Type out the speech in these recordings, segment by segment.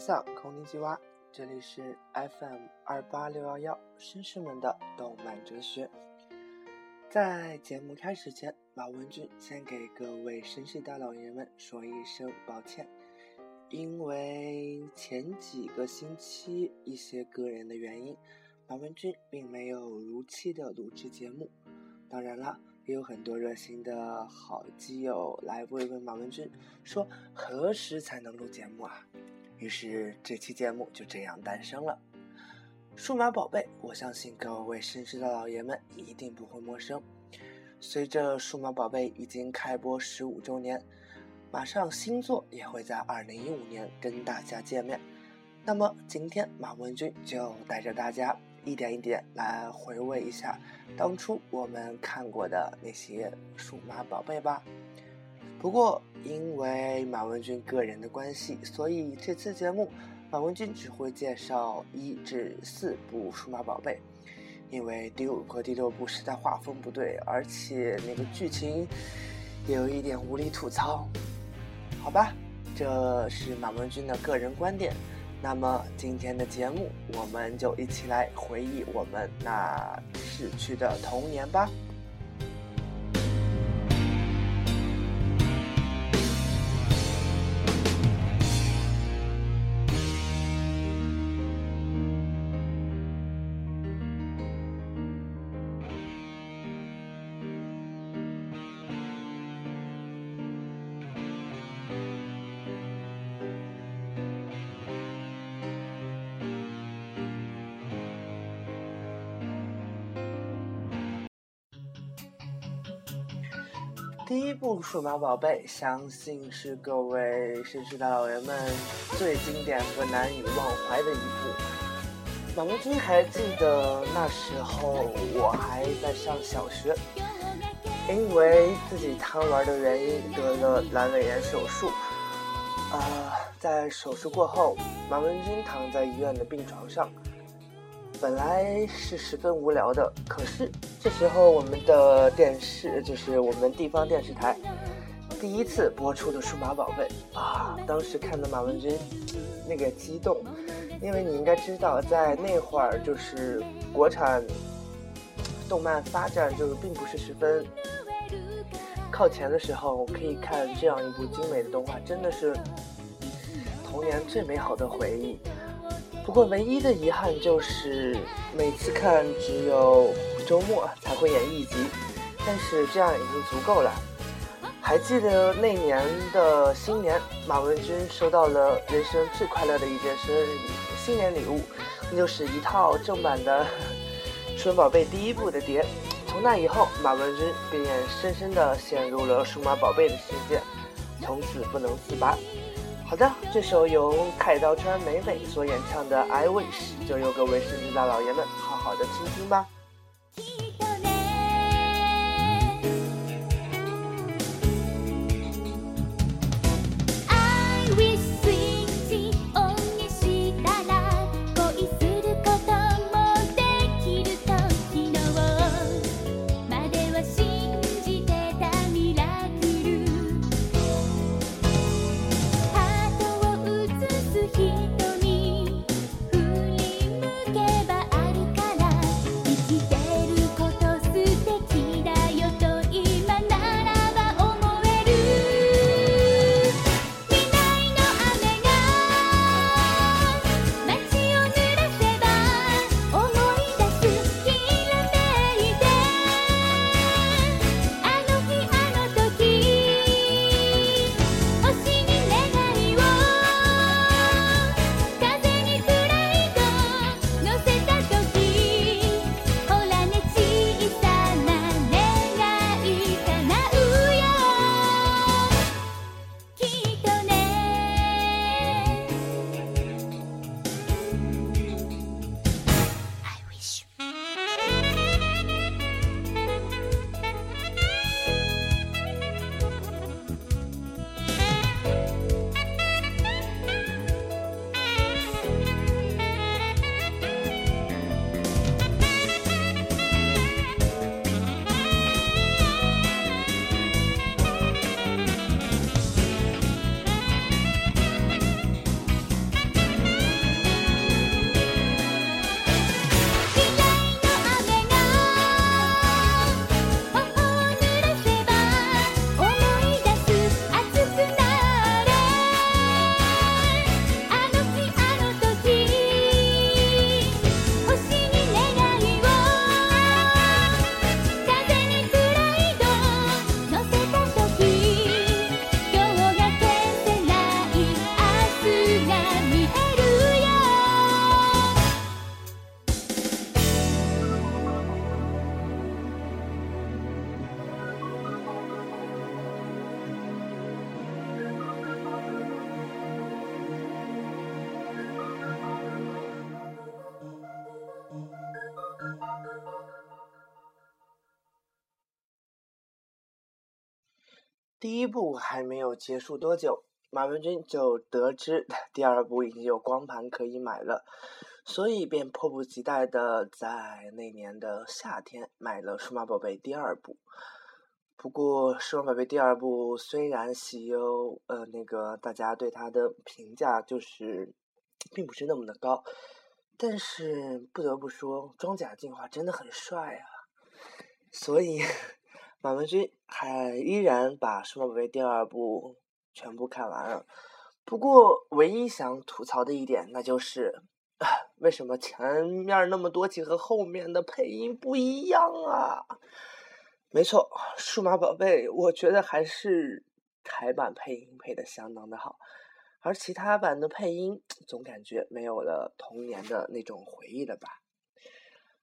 さん、こ空にちは。这里是 FM 二八六幺幺，绅士们的动漫哲学。在节目开始前，马文军先给各位绅士大老爷们说一声抱歉，因为前几个星期一些个人的原因，马文军并没有如期的录制节目。当然了，也有很多热心的好基友来慰问马文军，说何时才能录节目啊？于是，这期节目就这样诞生了。数码宝贝，我相信各位绅士的老爷们一定不会陌生。随着数码宝贝已经开播十五周年，马上新作也会在二零一五年跟大家见面。那么，今天马文军就带着大家一点一点来回味一下当初我们看过的那些数码宝贝吧。不过，因为马文君个人的关系，所以这次节目，马文君只会介绍一至四部数码宝贝，因为第五和第六部实在画风不对，而且那个剧情也有一点无力吐槽。好吧，这是马文君的个人观点。那么，今天的节目，我们就一起来回忆我们那逝去的童年吧。《数码宝贝》相信是各位绅士的老人们最经典和难以忘怀的一部。马文军还记得那时候我还在上小学，因为自己贪玩的原因得了阑尾炎手术。啊，在手术过后，马文军躺在医院的病床上。本来是十分无聊的，可是这时候我们的电视就是我们地方电视台第一次播出的《数码宝贝》啊！当时看的马文君，那个激动，因为你应该知道，在那会儿就是国产动漫发展就是并不是十分靠前的时候，我可以看这样一部精美的动画，真的是童年最美好的回忆。不过唯一的遗憾就是每次看只有周末才会演一集，但是这样已经足够了。还记得那年的新年，马文君收到了人生最快乐的一件生日礼新年礼物，那就是一套正版的《春宝贝》第一部的碟。从那以后，马文君便深深地陷入了数码宝贝的世界，从此不能自拔。好的，这首由凯道川美美所演唱的《I Wish》，就由各位兄弟大老爷们好好的听听吧。第一部还没有结束多久，马文军就得知 第二部已经有光盘可以买了，所以便迫不及待的在那年的夏天买了《数码宝贝》第二部。不过，《数码宝贝》第二部虽然喜忧呃，那个大家对它的评价就是并不是那么的高，但是不得不说，《装甲进化》真的很帅啊，所以。马文君还依然把《数码宝贝》第二部全部看完了，不过唯一想吐槽的一点，那就是为什么前面那么多集和后面的配音不一样啊？没错，《数码宝贝》我觉得还是台版配音配的相当的好，而其他版的配音总感觉没有了童年的那种回忆了吧？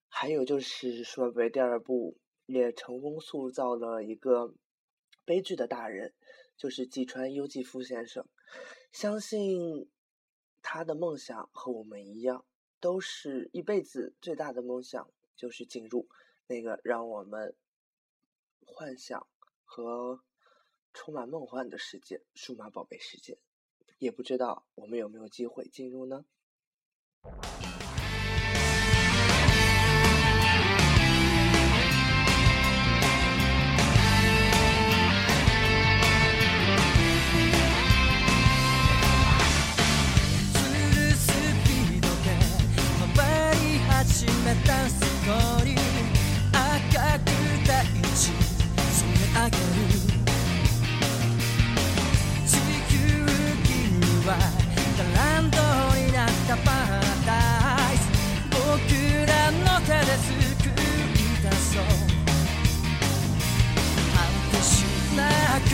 还有就是《数码宝贝》第二部。也成功塑造了一个悲剧的大人，就是济川优纪夫先生。相信他的梦想和我们一样，都是一辈子最大的梦想，就是进入那个让我们幻想和充满梦幻的世界——数码宝贝世界。也不知道我们有没有机会进入呢？ダンスり赤く大地染め上げる地球儀はランドになったパラダイス僕らの手で救い出そう半年なく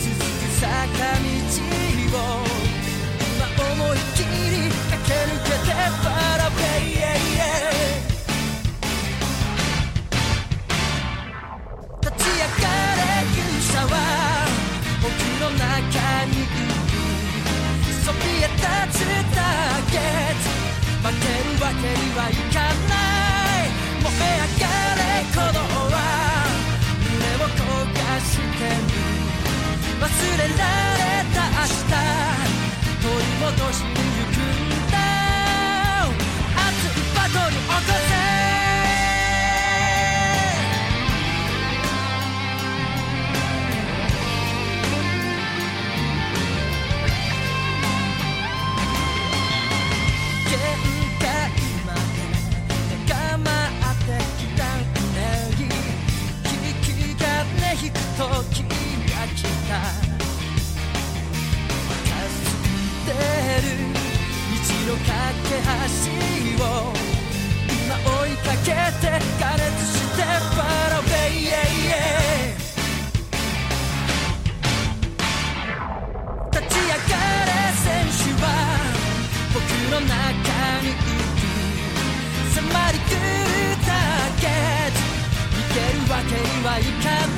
続く坂道を今思いっきり駆け抜けてばにいるそびえ立つターゲット負けるわけにはいかない燃え上がれこの輪胸を焦がしてみ忘れられた明日取り戻してみ」橋を今追いかけて加熱してパラウェイ立ち上がれ選手は僕の中にいる迫り来るターゲット逃げるわけにはいかない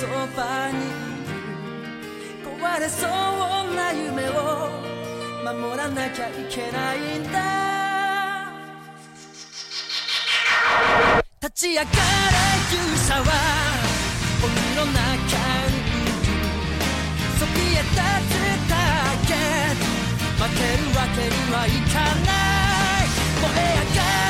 そばにいる壊れそうな夢を守らなきゃいけないんだ立ち上がれ勇者は鬼の中にいるそびえ立つだけ負けるわけにはいかない燃え上がる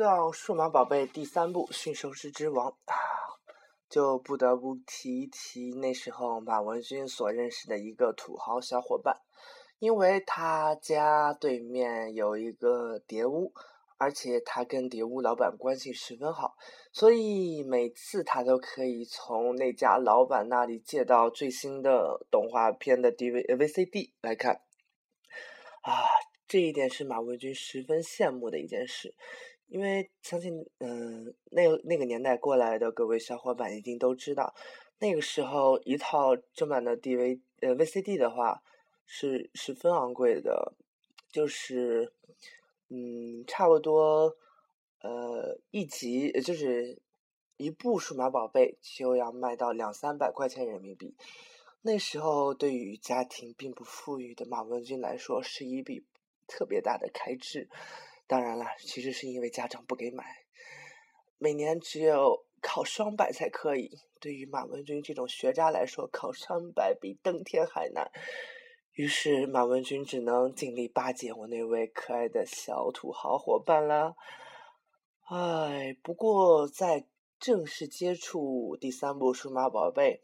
说到《数码宝贝》第三部《驯兽师之王》，就不得不提一提那时候马文军所认识的一个土豪小伙伴，因为他家对面有一个碟屋，而且他跟碟屋老板关系十分好，所以每次他都可以从那家老板那里借到最新的动画片的 DVD V C 来看。啊，这一点是马文军十分羡慕的一件事。因为相信，嗯，那那个年代过来的各位小伙伴一定都知道，那个时候一套正版的 d v 呃 VCD 的话是十分昂贵的，就是，嗯，差不多，呃，一集就是一部数码宝贝就要卖到两三百块钱人民币，那时候对于家庭并不富裕的马文军来说是一笔特别大的开支。当然了，其实是因为家长不给买，每年只有考双百才可以。对于马文君这种学渣来说，考双百比登天还难。于是马文君只能尽力巴结我那位可爱的小土豪伙伴了。唉，不过在正式接触第三部《数码宝贝》，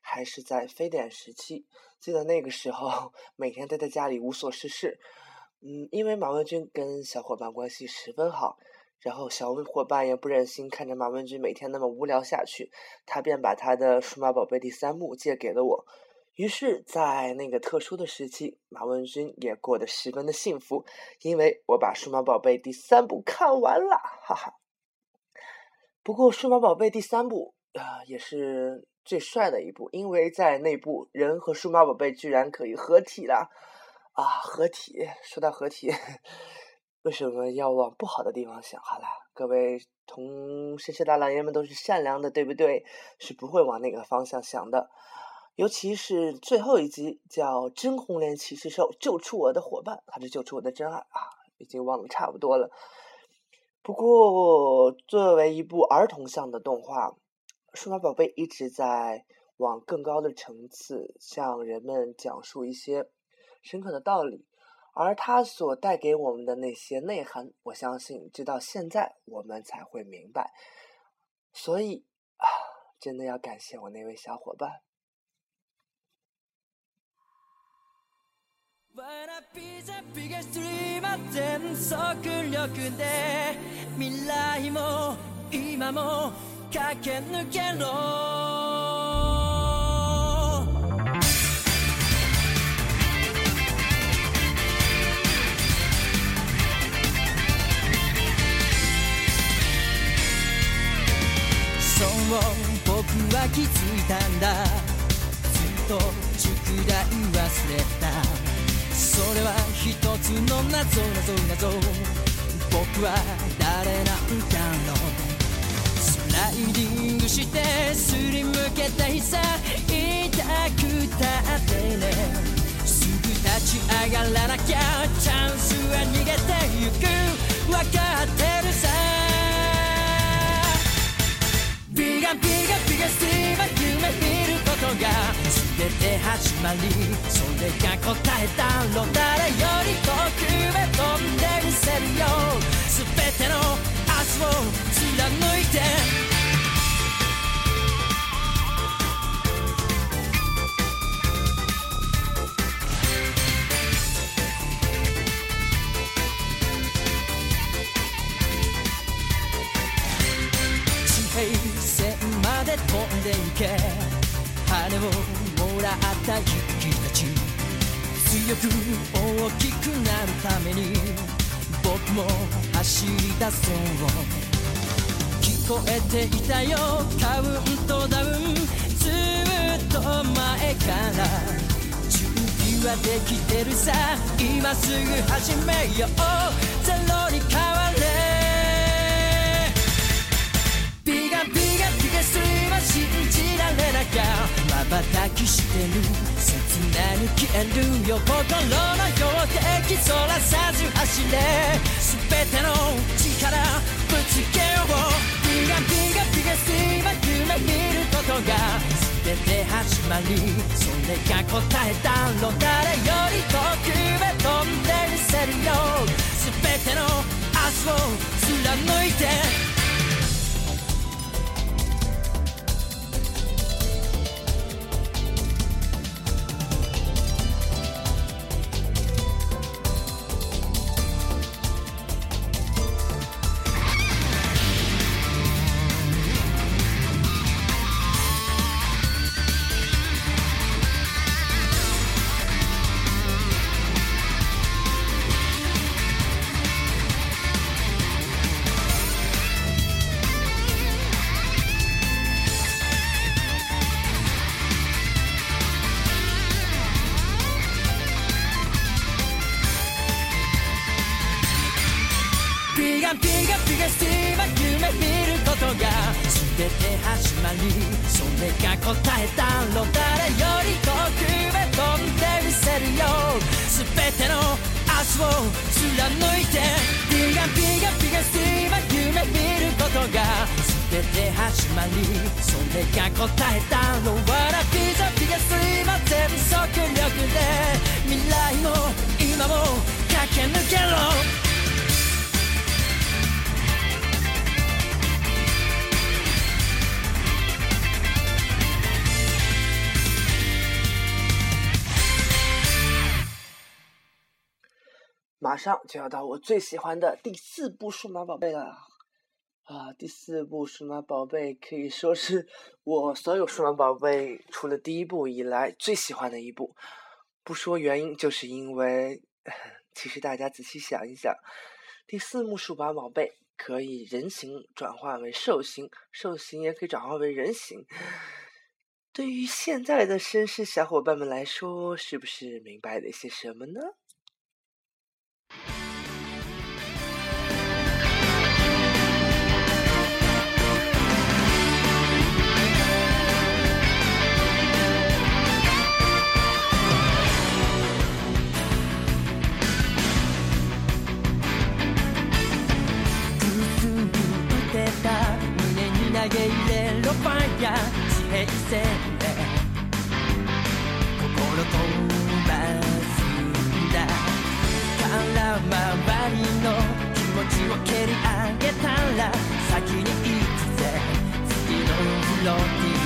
还是在非典时期。记得那个时候，每天待在家里无所事事。嗯，因为马文君跟小伙伴关系十分好，然后小伙伴也不忍心看着马文君每天那么无聊下去，他便把他的《数码宝贝第三部》借给了我。于是，在那个特殊的时期，马文君也过得十分的幸福，因为我把《数码宝贝第三部》看完了，哈哈。不过，《数码宝贝第三部》啊，也是最帅的一部，因为在那部，人和数码宝贝居然可以合体了。啊，合体！说到合体，为什么要往不好的地方想？好了，各位同，绅士大老爷们都是善良的，对不对？是不会往那个方向想的。尤其是最后一集叫《真红莲骑士兽救出我的伙伴》，还是救出我的真爱啊？已经忘得差不多了。不过，作为一部儿童向的动画，《数码宝贝》一直在往更高的层次向人们讲述一些。深刻的道理，而它所带给我们的那些内涵，我相信直到现在我们才会明白。所以，真的要感谢我那位小伙伴。きついたんだずっと宿題忘れたそれは一つの謎謎謎僕は誰なんだろうスライディングしてすりむけた膝痛くたってねすぐ立ち上がらなきゃチャンスは逃げてゆくわかってるさビガ g a がすれば夢見ることが全て始まりそれが答えだろう誰より遠くへ飛んでみせるよ全ての明日を貫いてていたよカウントダウンずっと前から準備はできてるさ今すぐ始めようゼロに変われビガビガビガスは信じられなきゃ瞬きしてる切なに消えるよ心の標的そらさず走れ全ての力ぶつけようが気が気がす今夢見ることが全て始まりそれが答えだろう誰より遠くへ飛んでみせるよ全ての明日を貫いてを貫いてビガビガビガス今夢見ることが全て始まりそれが答えたのわらピザビガス今全速力で未来も今も駆け抜けろ马上就要到我最喜欢的第四部数码宝贝了，啊，第四部数码宝贝可以说是 我所有数码宝贝除了第一部以来最喜欢的一部。不说原因，就是因为，其实大家仔细想一想，第四幕数码宝贝可以人形转换为兽形，兽形也可以转换为人形。对于现在的绅士小伙伴们来说，是不是明白了些什么呢？投げ入れろファイヤー地平線で心飛ばすんだ空回りの気持ちを蹴り上げたら先に行くぜ次のフローティ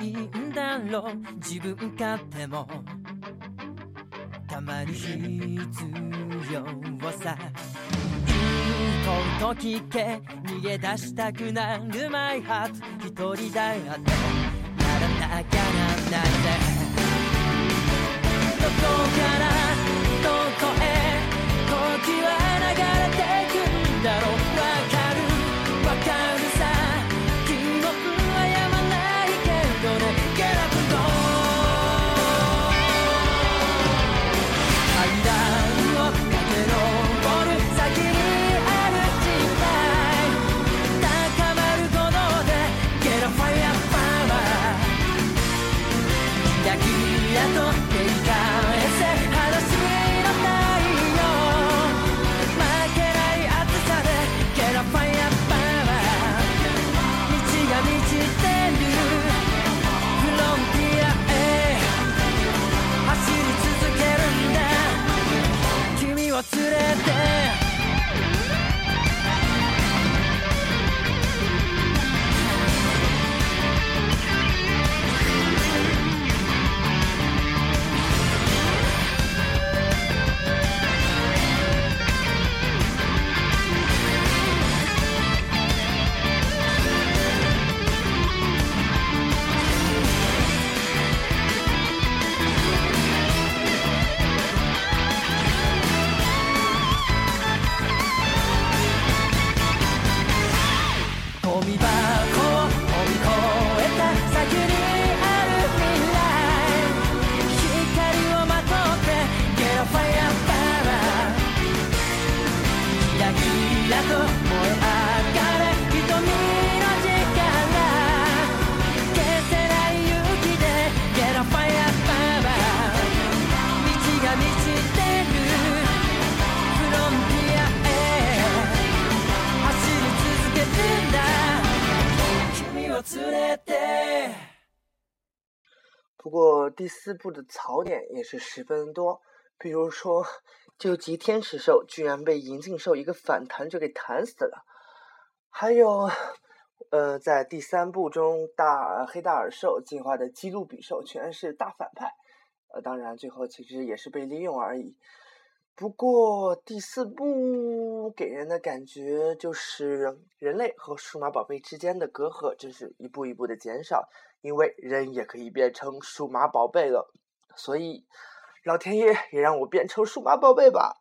いいんだろう自分勝手もたまに必要さ言うこと聞け逃げ出したくなるマイハート一人だってまらなきゃなんだってどこからどこへ時は流れてくんだろう不过第四部的槽点也是十分多，比如说，究极天使兽居然被银镜兽一个反弹就给弹死了，还有，呃，在第三部中大黑大耳兽进化的基路比兽全是大反派，呃，当然最后其实也是被利用而已。不过第四部给人的感觉就是人类和数码宝贝之间的隔阂真是一步一步的减少，因为人也可以变成数码宝贝了，所以老天爷也让我变成数码宝贝吧。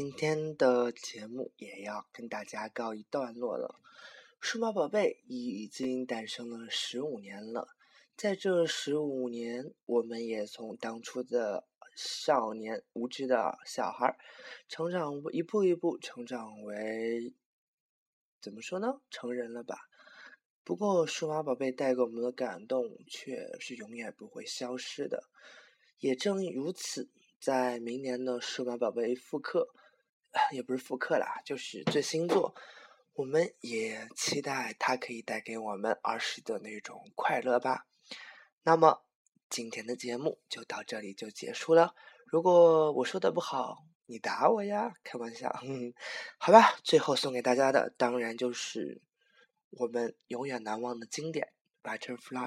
今天的节目也要跟大家告一段落了。数码宝贝已经诞生了十五年了，在这十五年，我们也从当初的少年无知的小孩，成长一步一步成长为，怎么说呢，成人了吧？不过数码宝贝带给我们的感动却是永远不会消失的。也正如此，在明年的数码宝贝复刻。也不是复刻啦，就是最新作。我们也期待它可以带给我们儿时的那种快乐吧。那么今天的节目就到这里就结束了。如果我说的不好，你打我呀，开玩笑。嗯，好吧，最后送给大家的当然就是我们永远难忘的经典《Butterfly》。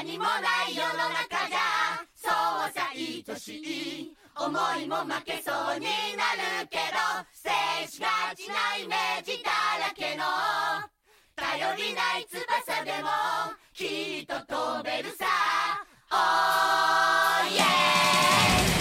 何もない世の中じゃそうさ愛しい思いも負けそうになるけど静止がちなイメージだらけの頼りない翼でもきっと飛べるさ Oh yeah!